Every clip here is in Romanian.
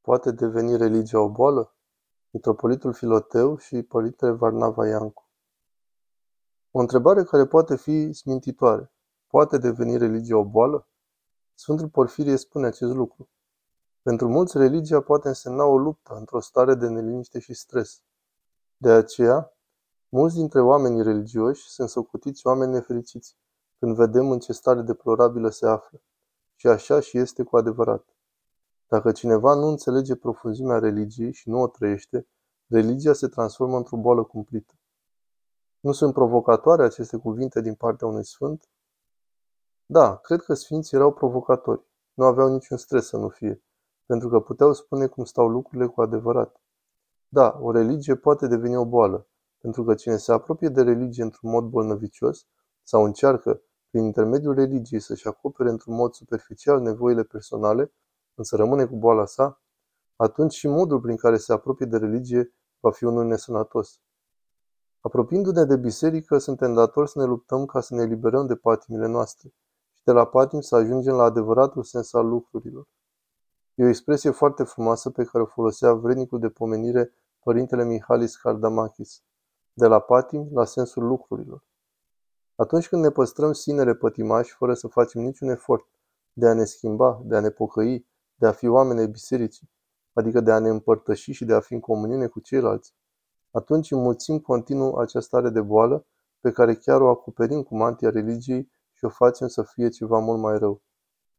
Poate deveni religia o boală? Mitropolitul Filoteu și Părintele Varnava Iancu O întrebare care poate fi smintitoare. Poate deveni religia o boală? Sfântul Porfirie spune acest lucru. Pentru mulți, religia poate însemna o luptă într-o stare de neliniște și stres. De aceea, mulți dintre oamenii religioși sunt socotiți oameni nefericiți, când vedem în ce stare deplorabilă se află. Și așa și este cu adevărat. Dacă cineva nu înțelege profunzimea religiei și nu o trăiește, religia se transformă într-o boală cumplită. Nu sunt provocatoare aceste cuvinte din partea unui sfânt? Da, cred că sfinții erau provocatori. Nu aveau niciun stres să nu fie, pentru că puteau spune cum stau lucrurile cu adevărat. Da, o religie poate deveni o boală, pentru că cine se apropie de religie într-un mod bolnăvicios sau încearcă, prin intermediul religiei, să-și acopere într-un mod superficial nevoile personale, însă rămâne cu boala sa, atunci și modul prin care se apropie de religie va fi unul nesănătos. Apropiindu-ne de biserică, suntem datori să ne luptăm ca să ne eliberăm de patimile noastre și de la patim să ajungem la adevăratul sens al lucrurilor. E o expresie foarte frumoasă pe care o folosea vrednicul de pomenire părintele Mihalis Kardamachis, de la patim la sensul lucrurilor. Atunci când ne păstrăm sinele pătimași fără să facem niciun efort de a ne schimba, de a ne pocăi, de a fi oameni ai bisericii, adică de a ne împărtăși și de a fi în comuniune cu ceilalți, atunci înmulțim continuu această stare de boală pe care chiar o acoperim cu mantia religiei și o facem să fie ceva mult mai rău.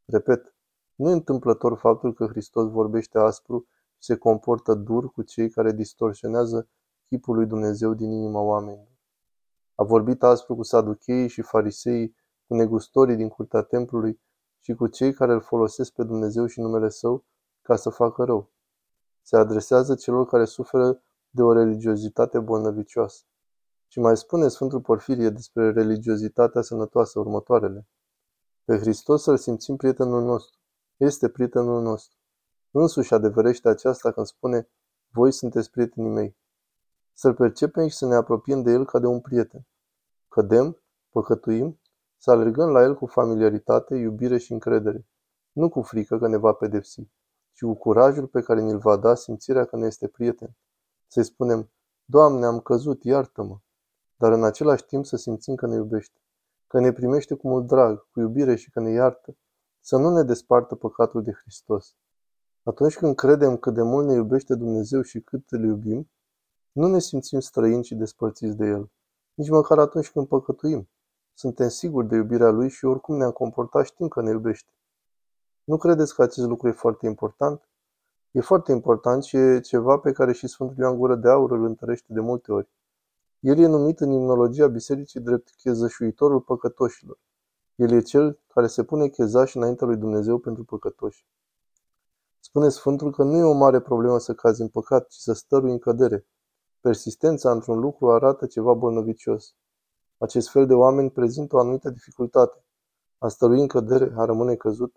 Repet, nu e întâmplător faptul că Hristos vorbește aspru și se comportă dur cu cei care distorsionează chipul lui Dumnezeu din inima oamenilor. A vorbit aspru cu saducheii și fariseii, cu negustorii din curtea templului și cu cei care îl folosesc pe Dumnezeu și numele Său ca să facă rău. Se adresează celor care suferă de o religiozitate bolnăvicioasă. Și mai spune Sfântul Porfirie despre religiozitatea sănătoasă următoarele. Pe Hristos să-L simțim prietenul nostru. Este prietenul nostru. Însuși adeverește aceasta când spune, voi sunteți prietenii mei. Să-L percepem și să ne apropiem de El ca de un prieten. Cădem, păcătuim, să alergăm la El cu familiaritate, iubire și încredere, nu cu frică că ne va pedepsi, ci cu curajul pe care ni-l va da simțirea că ne este prieten. Să-i spunem, Doamne, am căzut, iartă-mă, dar în același timp să simțim că ne iubește, că ne primește cu mult drag, cu iubire și că ne iartă, să nu ne despartă păcatul de Hristos. Atunci când credem cât de mult ne iubește Dumnezeu și cât îl iubim, nu ne simțim străini și despărțiți de El, nici măcar atunci când păcătuim. Suntem siguri de iubirea Lui și oricum ne-am comportat știm că ne iubește. Nu credeți că acest lucru e foarte important? E foarte important și e ceva pe care și Sfântul Ioan Gură de Aur îl întărește de multe ori. El e numit în imnologia bisericii drept chezășuitorul păcătoșilor. El e cel care se pune chezaș înaintea lui Dumnezeu pentru păcătoși. Spune Sfântul că nu e o mare problemă să cazi în păcat, ci să stărui în cădere. Persistența într-un lucru arată ceva bolnăvicios. Acest fel de oameni prezintă o anumită dificultate. A stărui în cădere, a rămâne căzut.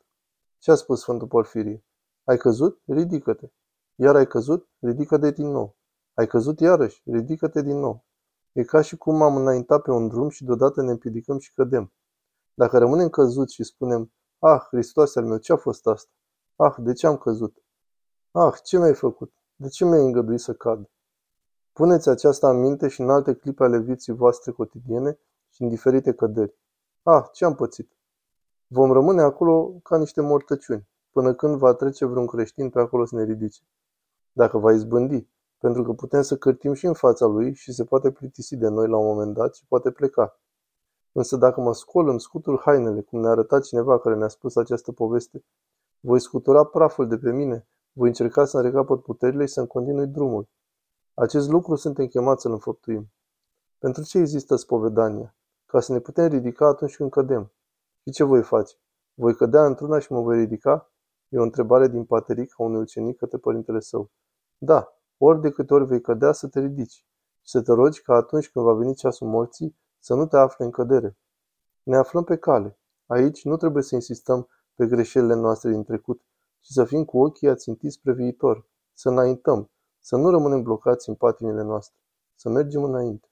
Ce a spus Sfântul Porfirie? Ai căzut? Ridică-te. Iar ai căzut? Ridică-te din nou. Ai căzut iarăși? Ridică-te din nou. E ca și cum am înaintat pe un drum și deodată ne împiedicăm și cădem. Dacă rămânem căzuți și spunem, Ah, Hristoase al meu, ce a fost asta? Ah, de ce am căzut? Ah, ce mi-ai făcut? De ce mi-ai îngăduit să cad? Puneți aceasta în minte și în alte clipe ale vieții voastre cotidiene și în diferite căderi. Ah, ce am pățit? Vom rămâne acolo ca niște mortăciuni, până când va trece vreun creștin pe acolo să ne ridice. Dacă va izbândi, pentru că putem să cârtim și în fața lui și se poate plictisi de noi la un moment dat și poate pleca. Însă dacă mă scol, îmi scutur hainele, cum ne-a arătat cineva care ne-a spus această poveste, voi scutura praful de pe mine, voi încerca să-mi recapăt puterile și să-mi continui drumul. Acest lucru suntem chemați să-l înfăptuim. Pentru ce există spovedania? Ca să ne putem ridica atunci când cădem. Și ce voi face? Voi cădea într-una și mă voi ridica? E o întrebare din pateric a unui ucenic către părintele său. Da, ori de câte ori vei cădea să te ridici și să te rogi ca atunci când va veni ceasul morții să nu te afli în cădere. Ne aflăm pe cale. Aici nu trebuie să insistăm pe greșelile noastre din trecut, ci să fim cu ochii ațintiți spre viitor, să înaintăm, să nu rămânem blocați în patimile noastre, să mergem înainte.